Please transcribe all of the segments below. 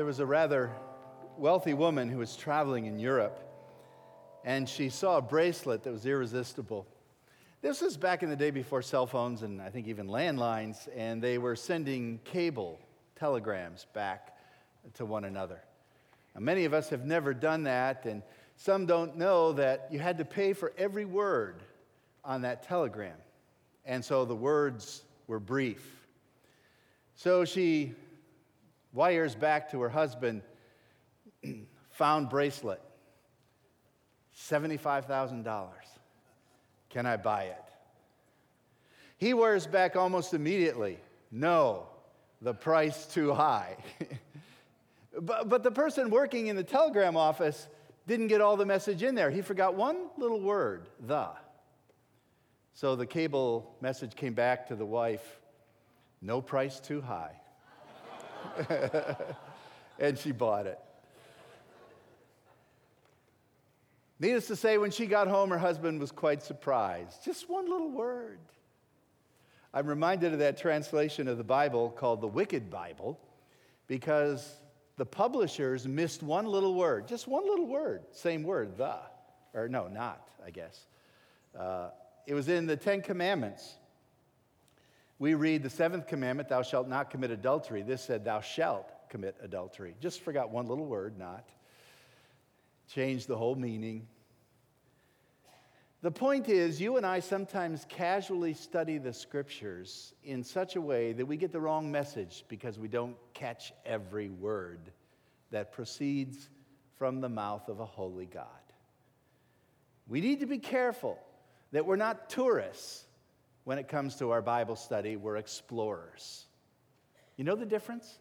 there was a rather wealthy woman who was traveling in Europe, and she saw a bracelet that was irresistible. This was back in the day before cell phones and I think even landlines, and they were sending cable telegrams back to one another. Now, many of us have never done that, and some don't know that you had to pay for every word on that telegram. And so the words were brief. So she wires back to her husband, found bracelet, $75,000. Can I buy it? He wires back almost immediately, no, the price too high. but, but the person working in the telegram office didn't get all the message in there. He forgot one little word, the. So the cable message came back to the wife no price too high. and she bought it. Needless to say, when she got home, her husband was quite surprised. Just one little word. I'm reminded of that translation of the Bible called the Wicked Bible because the publishers missed one little word, just one little word, same word, the, or no, not, I guess. Uh, it was in the Ten Commandments. We read the seventh commandment, thou shalt not commit adultery. This said, thou shalt commit adultery. Just forgot one little word, not. Changed the whole meaning. The point is, you and I sometimes casually study the scriptures in such a way that we get the wrong message because we don't catch every word that proceeds from the mouth of a holy God. We need to be careful that we're not tourists when it comes to our Bible study, we're explorers. You know the difference?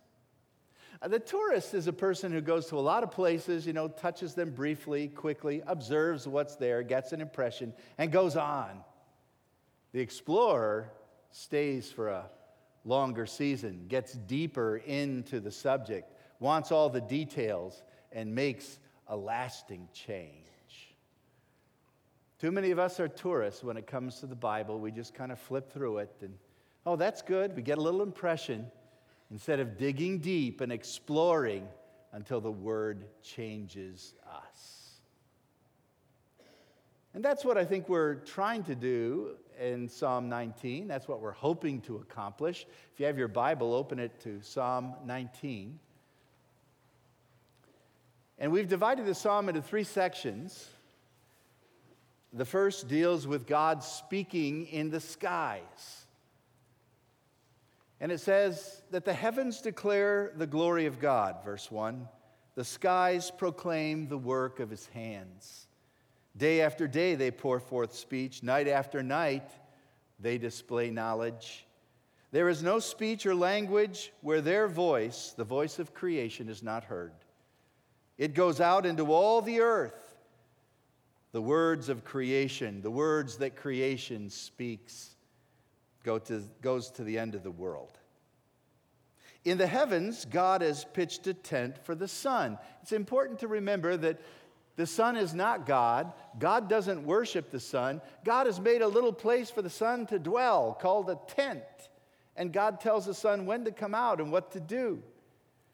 Uh, the tourist is a person who goes to a lot of places, you know, touches them briefly, quickly, observes what's there, gets an impression, and goes on. The explorer stays for a longer season, gets deeper into the subject, wants all the details, and makes a lasting change. Too many of us are tourists when it comes to the Bible. We just kind of flip through it and, oh, that's good. We get a little impression instead of digging deep and exploring until the Word changes us. And that's what I think we're trying to do in Psalm 19. That's what we're hoping to accomplish. If you have your Bible, open it to Psalm 19. And we've divided the psalm into three sections. The first deals with God speaking in the skies. And it says that the heavens declare the glory of God, verse 1. The skies proclaim the work of his hands. Day after day they pour forth speech, night after night they display knowledge. There is no speech or language where their voice, the voice of creation, is not heard. It goes out into all the earth, the words of creation, the words that creation speaks go to, goes to the end of the world. In the heavens, God has pitched a tent for the sun. It's important to remember that the sun is not God. God doesn't worship the sun. God has made a little place for the sun to dwell called a tent. And God tells the sun when to come out and what to do.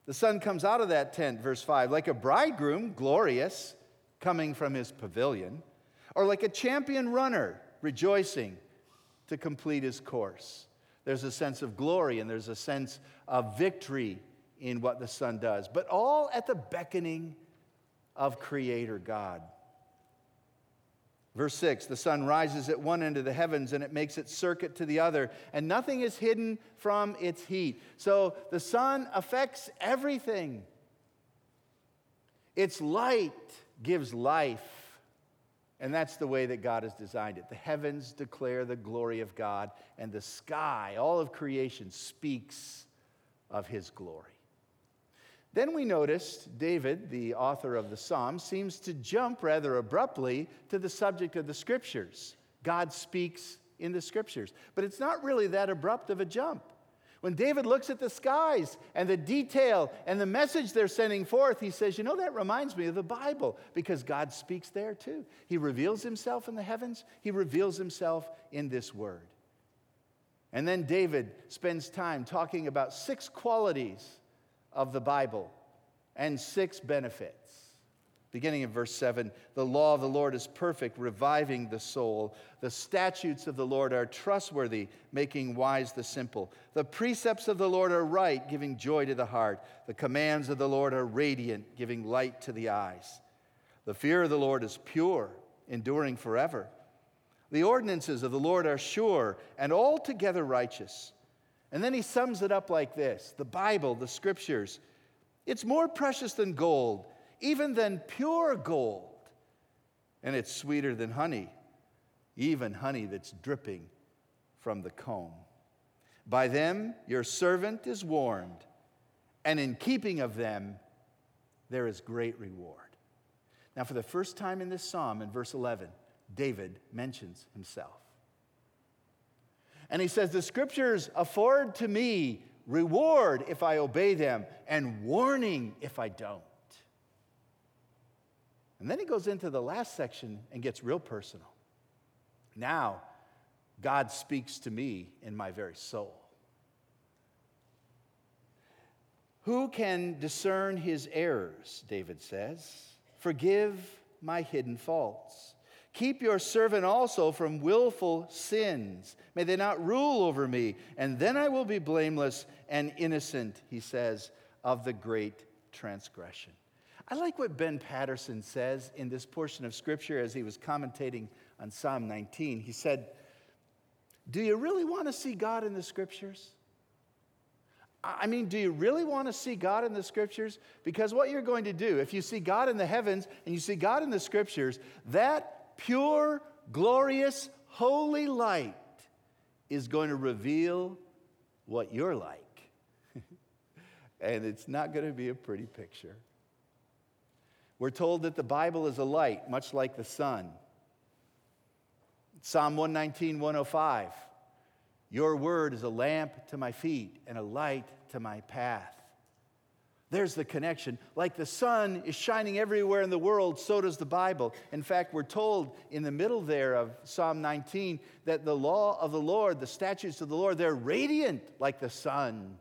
The sun comes out of that tent, verse 5, like a bridegroom, glorious, coming from his pavilion, or like a champion runner, rejoicing to complete his course. There's a sense of glory and there's a sense of victory in what the sun does, but all at the beckoning of Creator God. Verse 6 the sun rises at one end of the heavens and it makes its circuit to the other, and nothing is hidden from its heat. So the sun affects everything. Its light gives life. And that's the way that God has designed it. The heavens declare the glory of God, and the sky, all of creation, speaks of his glory. Then we noticed David, the author of the psalm, seems to jump rather abruptly to the subject of the scriptures. God speaks in the scriptures. But it's not really that abrupt of a jump. When David looks at the skies and the detail and the message they're sending forth, he says, You know, that reminds me of the Bible because God speaks there too. He reveals himself in the heavens, he reveals himself in this word. And then David spends time talking about six qualities of the Bible and six benefits. Beginning in verse 7 The law of the Lord is perfect, reviving the soul. The statutes of the Lord are trustworthy, making wise the simple. The precepts of the Lord are right, giving joy to the heart. The commands of the Lord are radiant, giving light to the eyes. The fear of the Lord is pure, enduring forever. The ordinances of the Lord are sure and altogether righteous. And then he sums it up like this the Bible, the scriptures, it's more precious than gold even than pure gold. And it's sweeter than honey, even honey that's dripping from the comb. By them your servant is warned, and in keeping of them there is great reward. Now, for the first time in this psalm, in verse 11, David mentions himself. And he says, The scriptures afford to me reward if I obey them, and warning if I don't. And then he goes into the last section and gets real personal. Now, God speaks to me in my very soul. Who can discern his errors, David says? Forgive my hidden faults. Keep your servant also from willful sins. May they not rule over me, and then I will be blameless and innocent, he says, of the great transgression. I like what Ben Patterson says in this portion of Scripture as he was commentating on Psalm 19. He said, Do you really want to see God in the Scriptures? I mean, do you really want to see God in the Scriptures? Because what you're going to do, if you see God in the heavens and you see God in the Scriptures, that pure, glorious, holy light is going to reveal what you're like. and it's not going to be a pretty picture. We're told that the Bible is a light, much like the sun. Psalm 119, 105. Your word is a lamp to my feet and a light to my path. There's the connection. Like the sun is shining everywhere in the world, so does the Bible. In fact, we're told in the middle there of Psalm 19 that the law of the Lord, the statutes of the Lord, they're radiant like the sun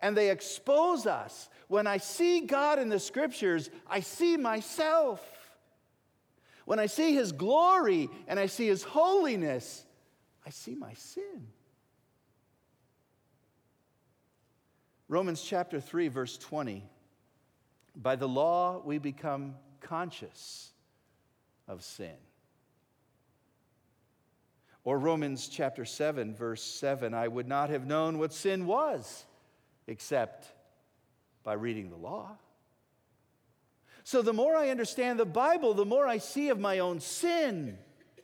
and they expose us. When I see God in the scriptures, I see myself. When I see his glory and I see his holiness, I see my sin. Romans chapter 3, verse 20. By the law, we become conscious of sin. Or Romans chapter 7, verse 7 I would not have known what sin was except by reading the law. So the more I understand the Bible, the more I see of my own sin.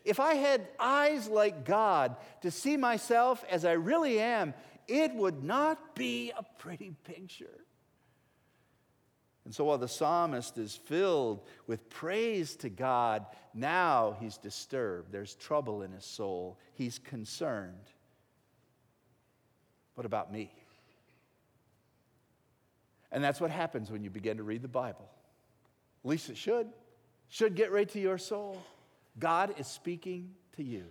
If I had eyes like God to see myself as I really am, it would not be a pretty picture. And so while the psalmist is filled with praise to God, now he's disturbed. There's trouble in his soul. He's concerned. What about me? And that's what happens when you begin to read the Bible. At least it should. Should get right to your soul. God is speaking to you.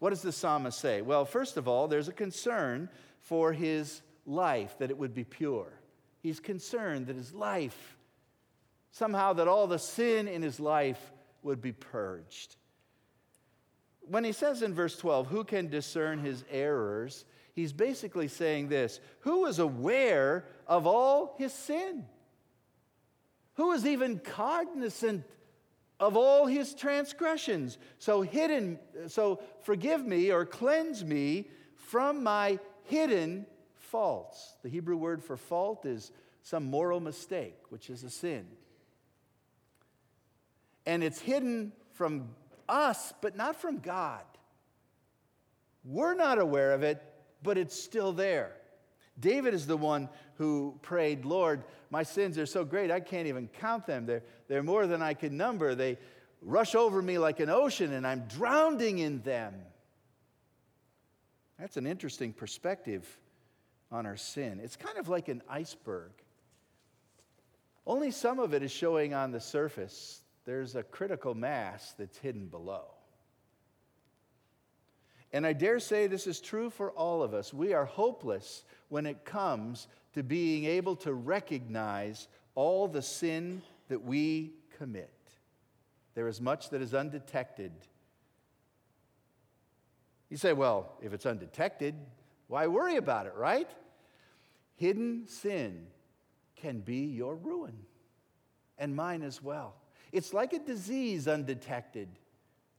What does the psalmist say? Well, first of all, there's a concern for his life, that it would be pure. He's concerned that his life, somehow, that all the sin in his life would be purged. When he says in verse 12, who can discern his errors? He's basically saying this Who is aware of all his sin? Who is even cognizant of all his transgressions? So hidden, so forgive me or cleanse me from my hidden faults. The Hebrew word for fault is some moral mistake, which is a sin. And it's hidden from us, but not from God. We're not aware of it, but it's still there. David is the one who prayed, Lord, my sins are so great, I can't even count them. They're, they're more than I can number. They rush over me like an ocean, and I'm drowning in them. That's an interesting perspective on our sin. It's kind of like an iceberg. Only some of it is showing on the surface. There's a critical mass that's hidden below. And I dare say this is true for all of us. We are hopeless when it comes to being able to recognize all the sin that we commit. There is much that is undetected. You say, well, if it's undetected, why worry about it, right? Hidden sin can be your ruin, and mine as well. It's like a disease undetected.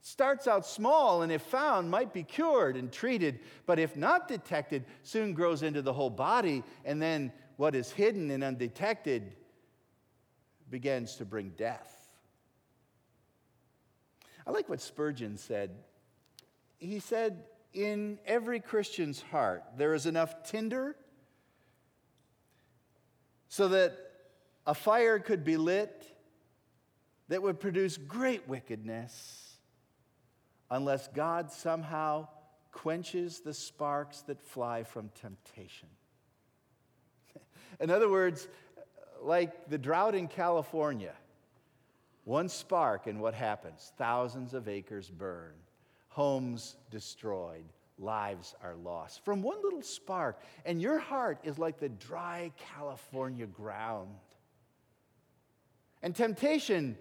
Starts out small and, if found, might be cured and treated, but if not detected, soon grows into the whole body, and then what is hidden and undetected begins to bring death. I like what Spurgeon said. He said, In every Christian's heart, there is enough tinder so that a fire could be lit that would produce great wickedness unless God somehow quenches the sparks that fly from temptation. in other words, like the drought in California, one spark, and what happens? Thousands of acres burn, homes destroyed, lives are lost from one little spark. And your heart is like the dry California ground. And temptation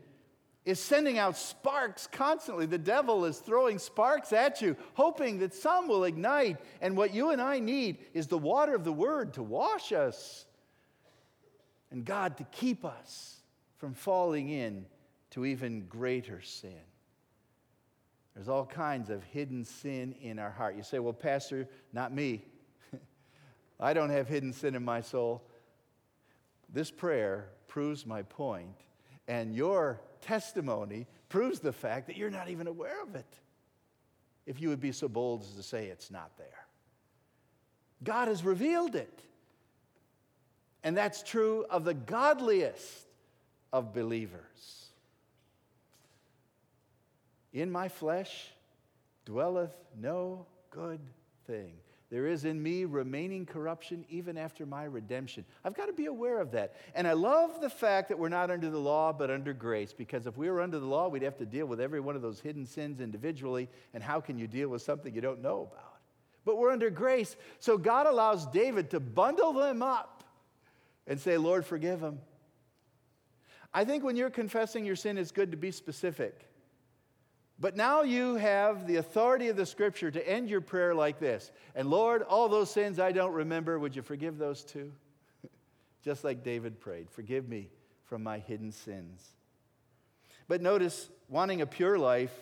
is sending out sparks constantly. The devil is throwing sparks at you, hoping that some will ignite. And what you and I need is the water of the word to wash us and God to keep us from falling in to even greater sin. There's all kinds of hidden sin in our heart. You say, well, Pastor, not me. I don't have hidden sin in my soul. This prayer proves my point, and your testimony proves the fact that you're not even aware of it. If you would be so bold as to say it's not there, God has revealed it. And that's true of the godliest of believers. In my flesh dwelleth no good thing. There is in me remaining corruption even after my redemption. I've got to be aware of that. And I love the fact that we're not under the law, but under grace, because if we were under the law, we'd have to deal with every one of those hidden sins individually. And how can you deal with something you don't know about? But we're under grace. So God allows David to bundle them up and say, Lord, forgive them. I think when you're confessing your sin, it's good to be specific. But now you have the authority of the scripture to end your prayer like this. And Lord, all those sins I don't remember, would you forgive those too? Just like David prayed, forgive me from my hidden sins. But notice, wanting a pure life,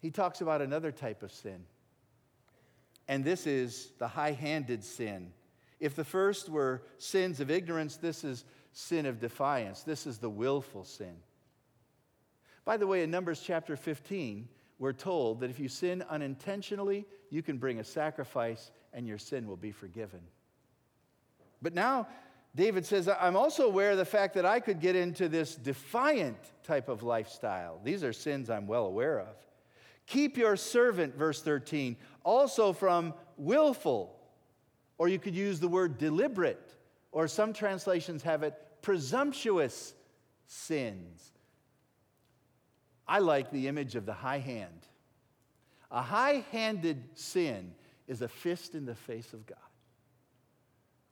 he talks about another type of sin. And this is the high handed sin. If the first were sins of ignorance, this is sin of defiance. This is the willful sin. By the way, in Numbers chapter 15, we're told that if you sin unintentionally, you can bring a sacrifice and your sin will be forgiven. But now, David says, I'm also aware of the fact that I could get into this defiant type of lifestyle. These are sins I'm well aware of. Keep your servant, verse 13, also from willful, or you could use the word deliberate, or some translations have it presumptuous sins. I like the image of the high hand. A high handed sin is a fist in the face of God.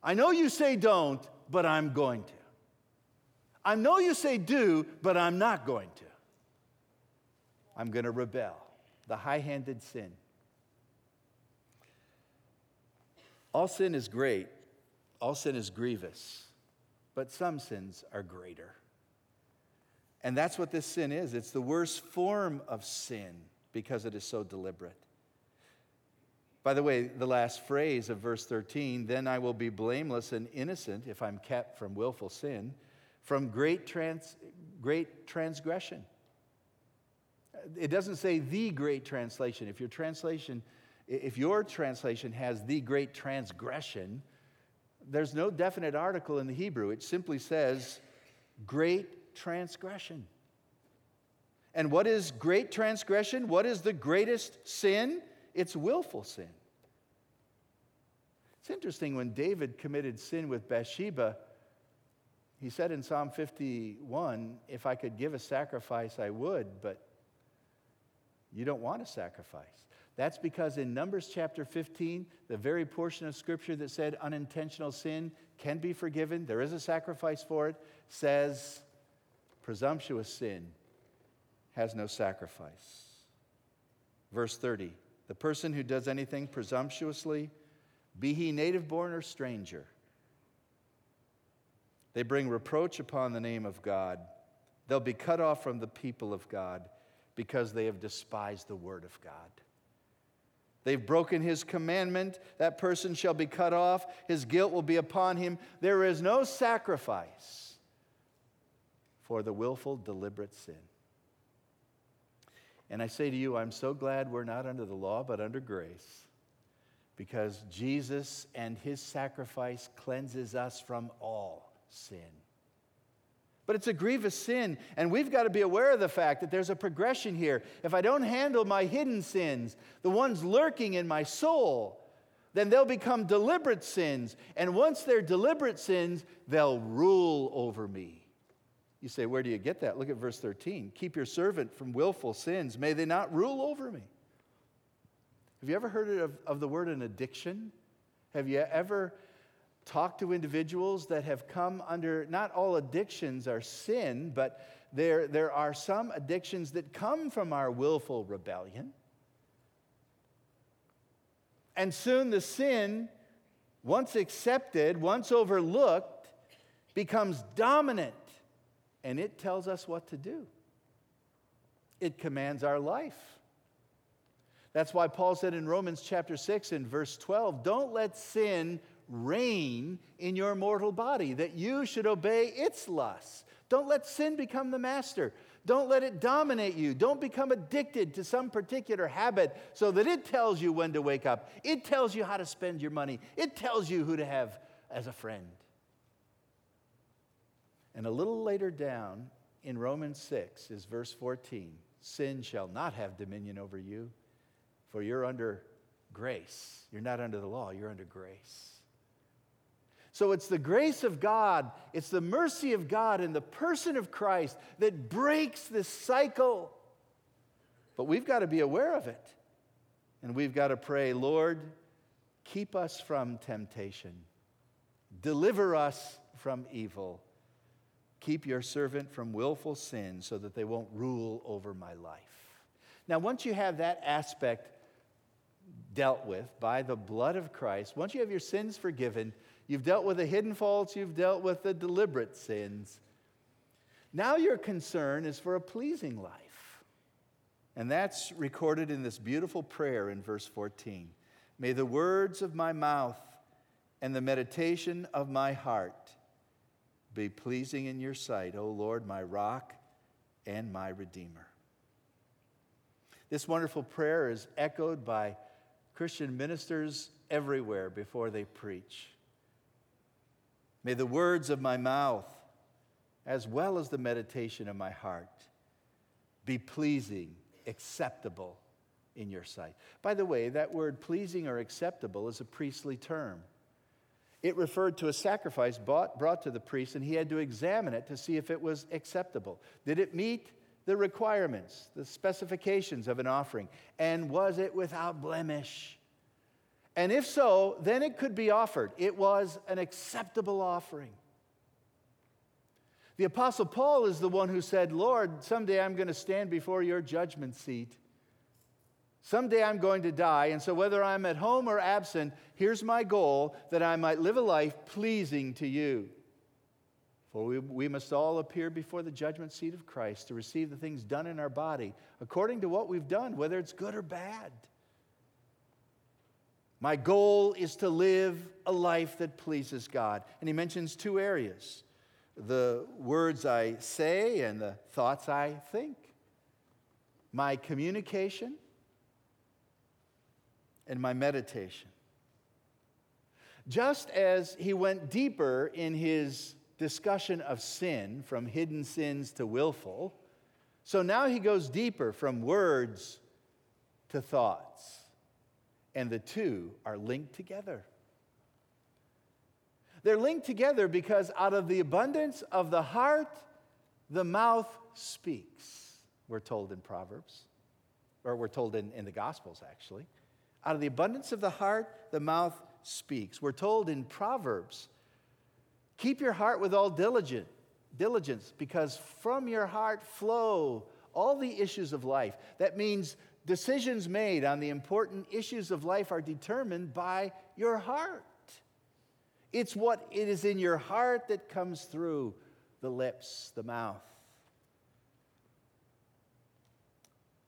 I know you say don't, but I'm going to. I know you say do, but I'm not going to. I'm going to rebel. The high handed sin. All sin is great, all sin is grievous, but some sins are greater. And that's what this sin is it's the worst form of sin because it is so deliberate. By the way, the last phrase of verse 13, then I will be blameless and innocent if I'm kept from willful sin, from great, trans, great transgression. It doesn't say the great translation. If your translation, if your translation has the great transgression, there's no definite article in the Hebrew. It simply says great transgression. And what is great transgression? What is the greatest sin? It's willful sin. It's interesting when David committed sin with Bathsheba, he said in Psalm 51 if I could give a sacrifice, I would, but you don't want a sacrifice. That's because in Numbers chapter 15, the very portion of scripture that said unintentional sin can be forgiven, there is a sacrifice for it, says presumptuous sin has no sacrifice. Verse 30 the person who does anything presumptuously, be he native born or stranger, they bring reproach upon the name of God. They'll be cut off from the people of God because they have despised the word of God. They've broken his commandment. That person shall be cut off. His guilt will be upon him. There is no sacrifice for the willful, deliberate sin. And I say to you, I'm so glad we're not under the law, but under grace, because Jesus and his sacrifice cleanses us from all sin. But it's a grievous sin, and we've got to be aware of the fact that there's a progression here. If I don't handle my hidden sins, the ones lurking in my soul, then they'll become deliberate sins. And once they're deliberate sins, they'll rule over me. You say, Where do you get that? Look at verse 13. Keep your servant from willful sins. May they not rule over me. Have you ever heard of, of the word an addiction? Have you ever talked to individuals that have come under, not all addictions are sin, but there, there are some addictions that come from our willful rebellion. And soon the sin, once accepted, once overlooked, becomes dominant and it tells us what to do. It commands our life. That's why Paul said in Romans chapter 6 and verse 12, don't let sin reign in your mortal body, that you should obey its lusts. Don't let sin become the master. Don't let it dominate you. Don't become addicted to some particular habit so that it tells you when to wake up. It tells you how to spend your money. It tells you who to have as a friend. And a little later down in Romans 6 is verse 14 Sin shall not have dominion over you, for you're under grace. You're not under the law, you're under grace. So it's the grace of God, it's the mercy of God in the person of Christ that breaks this cycle. But we've got to be aware of it. And we've got to pray, Lord, keep us from temptation, deliver us from evil. Keep your servant from willful sin so that they won't rule over my life. Now, once you have that aspect dealt with by the blood of Christ, once you have your sins forgiven, you've dealt with the hidden faults, you've dealt with the deliberate sins. Now, your concern is for a pleasing life. And that's recorded in this beautiful prayer in verse 14. May the words of my mouth and the meditation of my heart be pleasing in your sight, O Lord, my rock and my redeemer. This wonderful prayer is echoed by Christian ministers everywhere before they preach. May the words of my mouth, as well as the meditation of my heart, be pleasing, acceptable in your sight. By the way, that word pleasing or acceptable is a priestly term. It referred to a sacrifice bought, brought to the priest, and he had to examine it to see if it was acceptable. Did it meet the requirements, the specifications of an offering? And was it without blemish? And if so, then it could be offered. It was an acceptable offering. The Apostle Paul is the one who said, Lord, someday I'm going to stand before your judgment seat. Someday I'm going to die, and so whether I'm at home or absent, here's my goal that I might live a life pleasing to you. For we, we must all appear before the judgment seat of Christ to receive the things done in our body according to what we've done, whether it's good or bad. My goal is to live a life that pleases God. And he mentions two areas the words I say and the thoughts I think. My communication and my meditation. Just as he went deeper in his discussion of sin, from hidden sins to willful, so now he goes deeper from words to thoughts. And the two are linked together. They're linked together because out of the abundance of the heart, the mouth speaks, we're told in Proverbs. or we're told in, in the Gospels actually. Out of the abundance of the heart, the mouth speaks. We're told in Proverbs, keep your heart with all diligence, diligence, because from your heart flow all the issues of life. That means decisions made on the important issues of life are determined by your heart. It's what it is in your heart that comes through the lips, the mouth.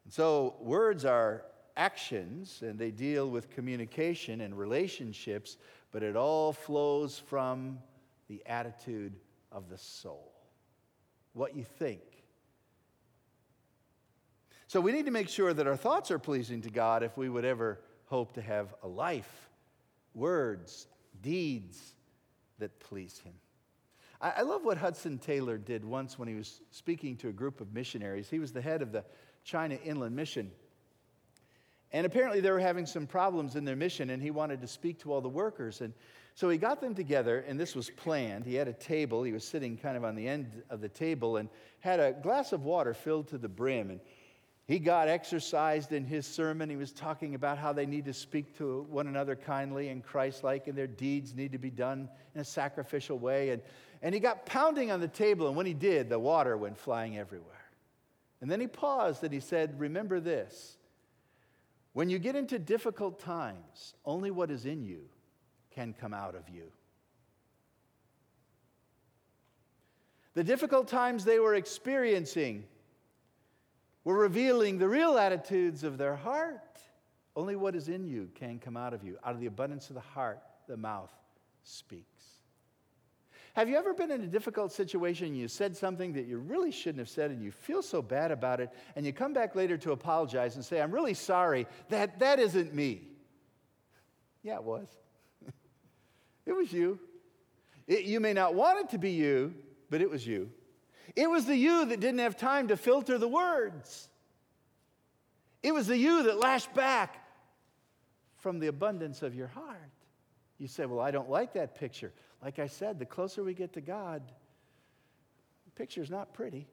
And so, words are actions and they deal with communication and relationships, but it all flows from the attitude of the soul. What you think, so we need to make sure that our thoughts are pleasing to God if we would ever hope to have a life, words, deeds that please Him. I, love what Hudson Taylor did once when he was speaking to a group of missionaries. He was the head of the China Inland Mission. And apparently they were having some problems in their mission, and he wanted to speak to all the workers. And so he got them together, and this was planned. He had a table. He was sitting kind of on the end of the table and had a glass of water filled to the brim. And he got exercised in his sermon. He was talking about how they need to speak to one another kindly and Christ like, and their deeds need to be done in a sacrificial way. And, and he got pounding on the table, and when he did, the water went flying everywhere. And then he paused and he said, Remember this when you get into difficult times, only what is in you can come out of you. The difficult times they were experiencing were revealing the real attitudes of their heart. Only what is in you can come out of you. Out of the abundance of the heart, the mouth speaks. Have you ever been in a difficult situation and you said something that you really shouldn't have said and you feel so bad about it and you come back later to apologize and say, I'm really sorry, that, that isn't me? Yeah, it was. it was you. It, you may not want it to be you, but it was you. It was the you that didn't have time to filter the words. It was the you that lashed back from the abundance of your heart. You say, Well, I don't like that picture. Like I said, the closer we get to God, the picture's not pretty.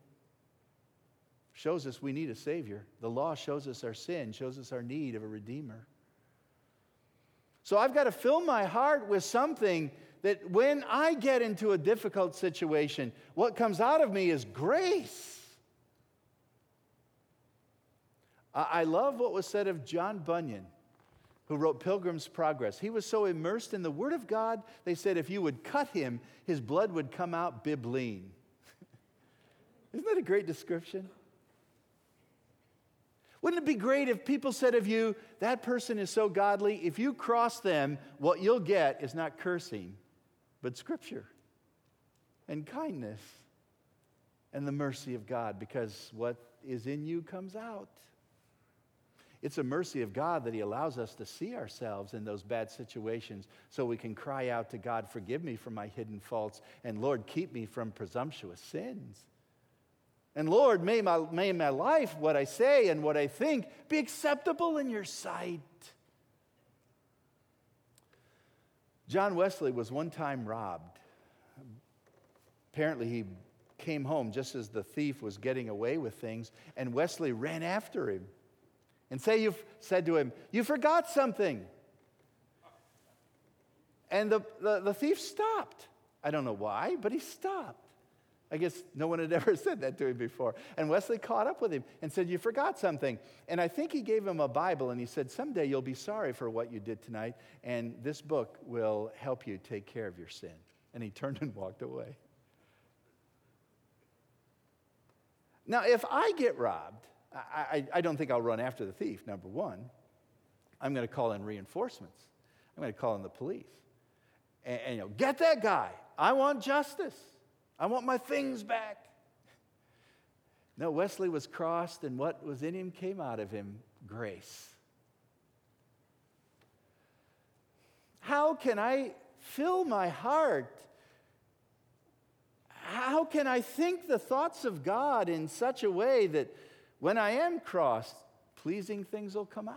Shows us we need a Savior. The law shows us our sin, shows us our need of a Redeemer. So I've got to fill my heart with something that when I get into a difficult situation, what comes out of me is grace. I love what was said of John Bunyan, who wrote Pilgrim's Progress. He was so immersed in the Word of God, they said if you would cut him, his blood would come out bibline. Isn't that a great description? Wouldn't it be great if people said of you, that person is so godly, if you cross them, what you'll get is not cursing, but Scripture and kindness and the mercy of God because what is in you comes out. It's a mercy of God that He allows us to see ourselves in those bad situations so we can cry out to God, Forgive me for my hidden faults, and Lord, keep me from presumptuous sins. And Lord, may my, may my life, what I say and what I think, be acceptable in your sight. John Wesley was one time robbed. Apparently, he came home just as the thief was getting away with things, and Wesley ran after him and say you've said to him, You forgot something. And the, the, the thief stopped. I don't know why, but he stopped. I guess no one had ever said that to him before. And Wesley caught up with him and said, You forgot something. And I think he gave him a Bible and he said, Someday you'll be sorry for what you did tonight, and this book will help you take care of your sin. And he turned and walked away. Now, if I get robbed, I, I, don't think I'll run after the thief, number one. I'm going to call in reinforcements, I'm going to call in the police. And, and you know, get that guy. I want justice. I want my things back. No, Wesley was crossed, and what was in him came out of him grace. How can I fill my heart? How can I think the thoughts of God in such a way that when I am crossed, pleasing things will come out?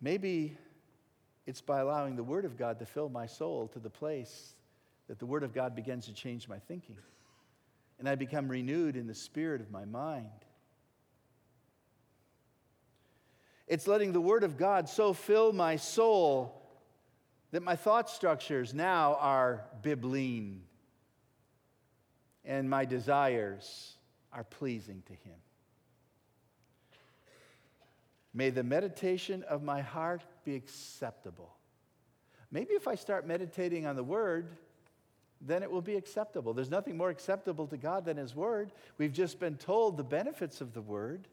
Maybe it's by allowing the Word of God to fill my soul to the place that the Word of God begins to change my thinking. and I become renewed in the spirit of my mind. It's letting the Word of God so fill my soul that my thought structures now are bibline and my desires are pleasing to Him. May the meditation of my heart be acceptable. Maybe if I start meditating on the Word, then it will be acceptable. There's nothing more acceptable to God than His Word. We've just been told the benefits of the Word.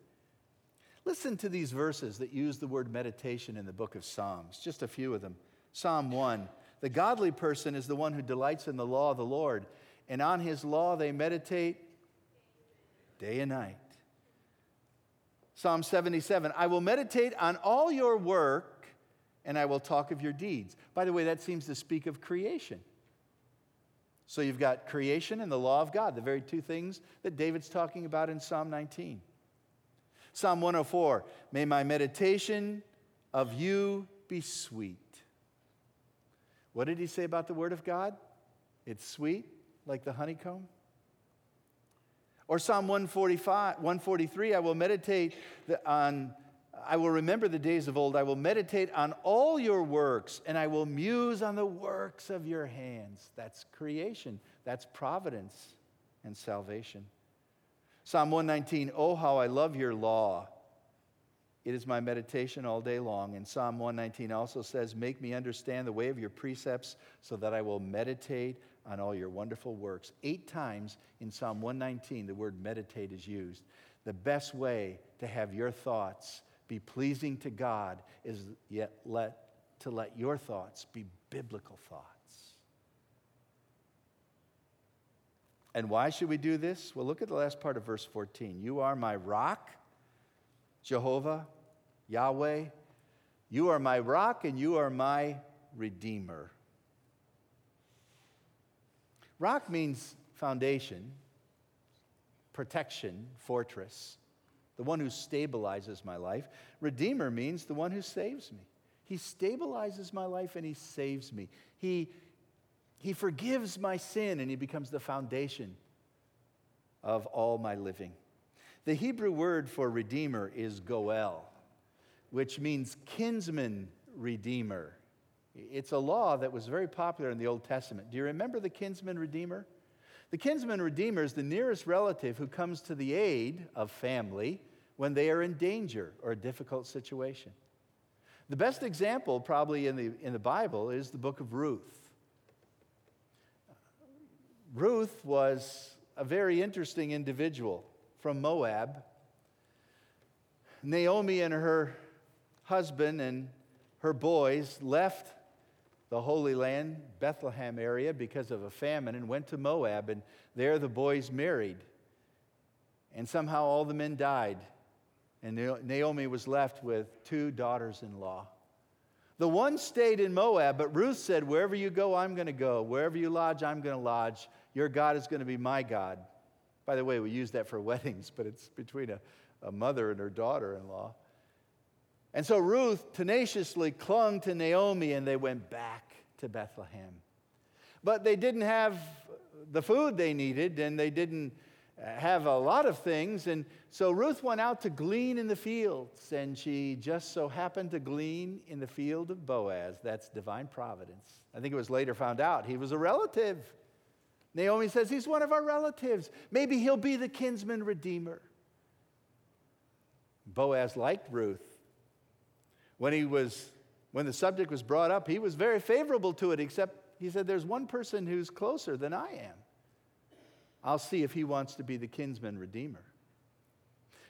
Listen to these verses that use the word meditation in the book of Psalms, just a few of them. Psalm 1 The godly person is the one who delights in the law of the Lord, and on his law they meditate day and night. Psalm 77 I will meditate on all your work, and I will talk of your deeds. By the way, that seems to speak of creation. So you've got creation and the law of God, the very two things that David's talking about in Psalm 19. Psalm 104 May my meditation of you be sweet. What did he say about the Word of God? It's sweet, like the honeycomb. Or Psalm 145, 143, I will meditate on, I will remember the days of old. I will meditate on all your works, and I will muse on the works of your hands. That's creation, that's providence and salvation. Psalm 119, Oh, how I love your law. It is my meditation all day long. And Psalm 119 also says, Make me understand the way of your precepts so that I will meditate on all your wonderful works. Eight times in Psalm 119, the word meditate is used. The best way to have your thoughts be pleasing to God is yet let, to let your thoughts be biblical thoughts. And why should we do this? Well, look at the last part of verse 14. You are my rock, Jehovah, Yahweh. You are my rock and you are my redeemer. Rock means foundation, protection, fortress, the one who stabilizes my life. Redeemer means the one who saves me. He stabilizes my life and he saves me. He he forgives my sin and He becomes the foundation of all my living. The Hebrew word for redeemer is goel, which means kinsman redeemer. It's a law that was very popular in the Old Testament. Do you remember the kinsman redeemer? The kinsman redeemer is the nearest relative who comes to the aid of family when they are in danger or a difficult situation. The best example, probably in the, in the Bible, is the book of Ruth. Ruth was a very interesting individual from Moab. Naomi and her husband and her boys left the Holy Land, Bethlehem area, because of a famine and went to Moab, and there the boys married. And somehow all the men died, and Naomi was left with two daughters in law. The one stayed in Moab, but Ruth said, Wherever you go, I'm going to go. Wherever you lodge, I'm going to lodge. Your God is going to be my God. By the way, we use that for weddings, but it's between a, a mother and her daughter in law. And so Ruth tenaciously clung to Naomi and they went back to Bethlehem. But they didn't have the food they needed and they didn't uh, have a lot of things. And so Ruth went out to glean in the fields and she just so happened to glean in the field of Boaz. That's divine providence. I think it was later found out he was a relative. Naomi says, He's one of our relatives. Maybe he'll be the kinsman redeemer. Boaz liked Ruth. When, he was, when the subject was brought up, he was very favorable to it, except he said, There's one person who's closer than I am. I'll see if he wants to be the kinsman redeemer.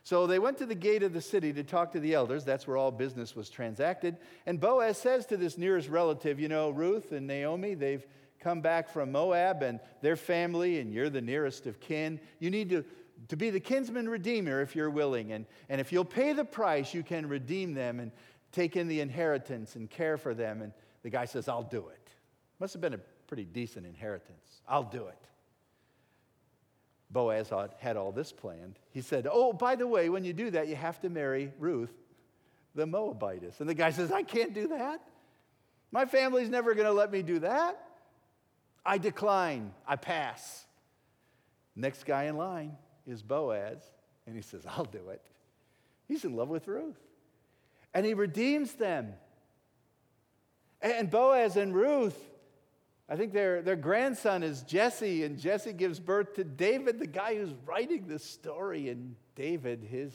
So they went to the gate of the city to talk to the elders. That's where all business was transacted. And Boaz says to this nearest relative, You know, Ruth and Naomi, they've come back from Moab and their family, and you're the nearest of kin. You need to, to be the kinsman redeemer if you're willing. And, and if you'll pay the price, you can redeem them and take in the inheritance and care for them. And the guy says, I'll do it. Must have been a pretty decent inheritance. I'll do it. Boaz had all this planned. He said, Oh, by the way, when you do that, you have to marry Ruth, the Moabitess. And the guy says, I can't do that. My family's never going to let me do that. I decline, I pass. Next guy in line is Boaz, and he says, I'll do it. He's in love with Ruth. And he redeems them. And Boaz and Ruth, I think their, their grandson is Jesse, and Jesse gives birth to David, the guy who's writing this story. And David, his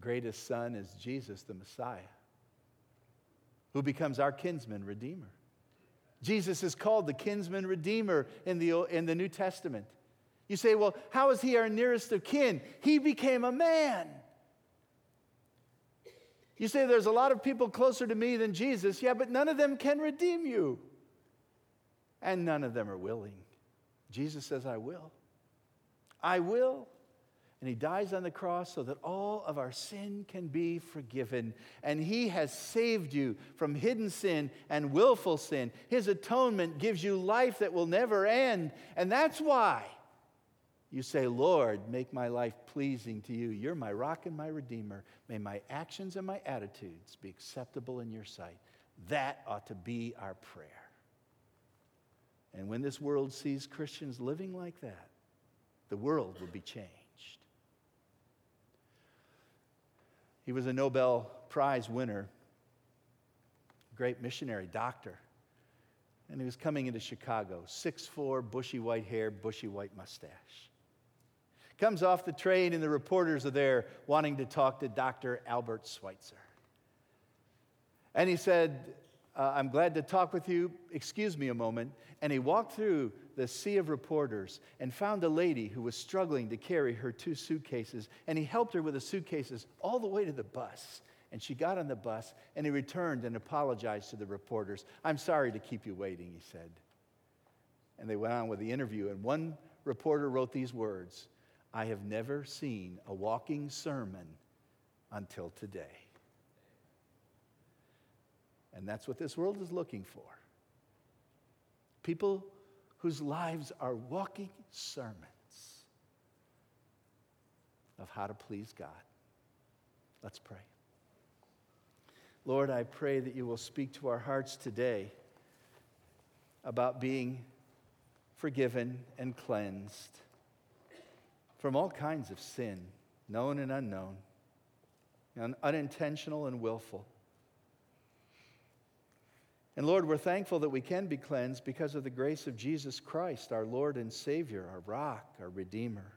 greatest son, is Jesus, the Messiah, who becomes our kinsman redeemer. Jesus is called the kinsman redeemer in the, in the New Testament. You say, well, how is he our nearest of kin? He became a man. You say there's a lot of people closer to me than Jesus. Yeah, but none of them can redeem you. And none of them are willing. Jesus says, I will. I will. And he dies on the cross so that all of our sin can be forgiven. And he has saved you from hidden sin and willful sin. His atonement gives you life that will never end. And that's why you say, Lord, make my life pleasing to you. You're my rock and my redeemer. May my actions and my attitudes be acceptable in your sight. That ought to be our prayer. And when this world sees Christians living like that, the world will be changed. He was a Nobel Prize winner, great missionary, doctor. And he was coming into Chicago, 6'4, bushy white hair, bushy white mustache. Comes off the train, and the reporters are there wanting to talk to Dr. Albert Schweitzer. And he said, uh, I'm glad to talk with you. Excuse me a moment. And he walked through the sea of reporters and found a lady who was struggling to carry her two suitcases. And he helped her with the suitcases all the way to the bus. And she got on the bus and he returned and apologized to the reporters. I'm sorry to keep you waiting, he said. And they went on with the interview. And one reporter wrote these words I have never seen a walking sermon until today. And that's what this world is looking for. People whose lives are walking sermons of how to please God. Let's pray. Lord, I pray that you will speak to our hearts today about being forgiven and cleansed from all kinds of sin, known and unknown, and unintentional and willful. And Lord, we're thankful that we can be cleansed because of the grace of Jesus Christ, our Lord and Savior, our rock, our Redeemer.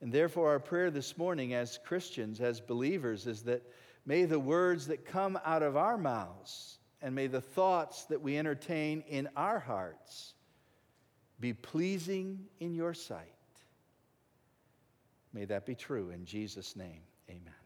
And therefore, our prayer this morning as Christians, as believers, is that may the words that come out of our mouths and may the thoughts that we entertain in our hearts be pleasing in your sight. May that be true in Jesus' name. Amen.